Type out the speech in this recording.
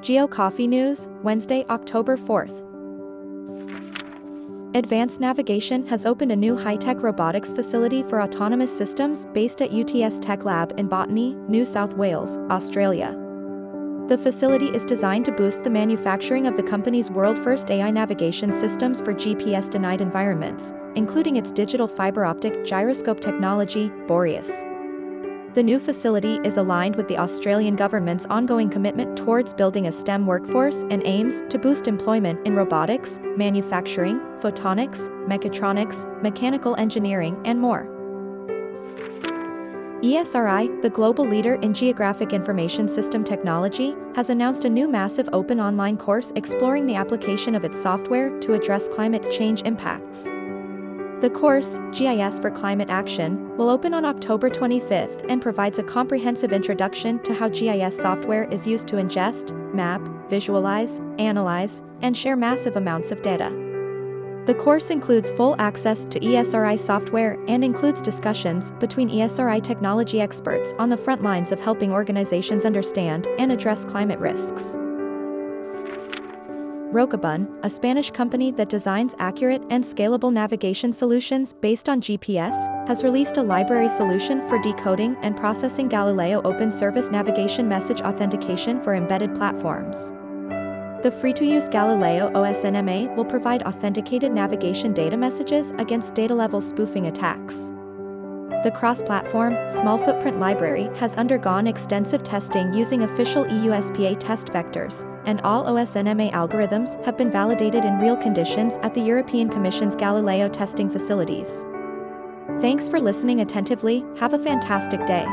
Geo Coffee News, Wednesday, October 4th. Advanced Navigation has opened a new high-tech robotics facility for autonomous systems based at UTS Tech Lab in Botany, New South Wales, Australia. The facility is designed to boost the manufacturing of the company's world-first AI navigation systems for GPS-denied environments, including its digital fiber optic gyroscope technology, Boreas. The new facility is aligned with the Australian government's ongoing commitment towards building a STEM workforce and aims to boost employment in robotics, manufacturing, photonics, mechatronics, mechanical engineering, and more. ESRI, the global leader in geographic information system technology, has announced a new massive open online course exploring the application of its software to address climate change impacts. The course, GIS for Climate Action, will open on October 25th and provides a comprehensive introduction to how GIS software is used to ingest, map, visualize, analyze, and share massive amounts of data. The course includes full access to ESRI software and includes discussions between ESRI technology experts on the front lines of helping organizations understand and address climate risks. Rokubun, a Spanish company that designs accurate and scalable navigation solutions based on GPS, has released a library solution for decoding and processing Galileo Open Service Navigation Message Authentication for embedded platforms. The free-to-use Galileo OSNMA will provide authenticated navigation data messages against data-level spoofing attacks. The cross-platform, small-footprint library has undergone extensive testing using official EUSPA test vectors, and all OSNMA algorithms have been validated in real conditions at the European Commission's Galileo testing facilities. Thanks for listening attentively, have a fantastic day.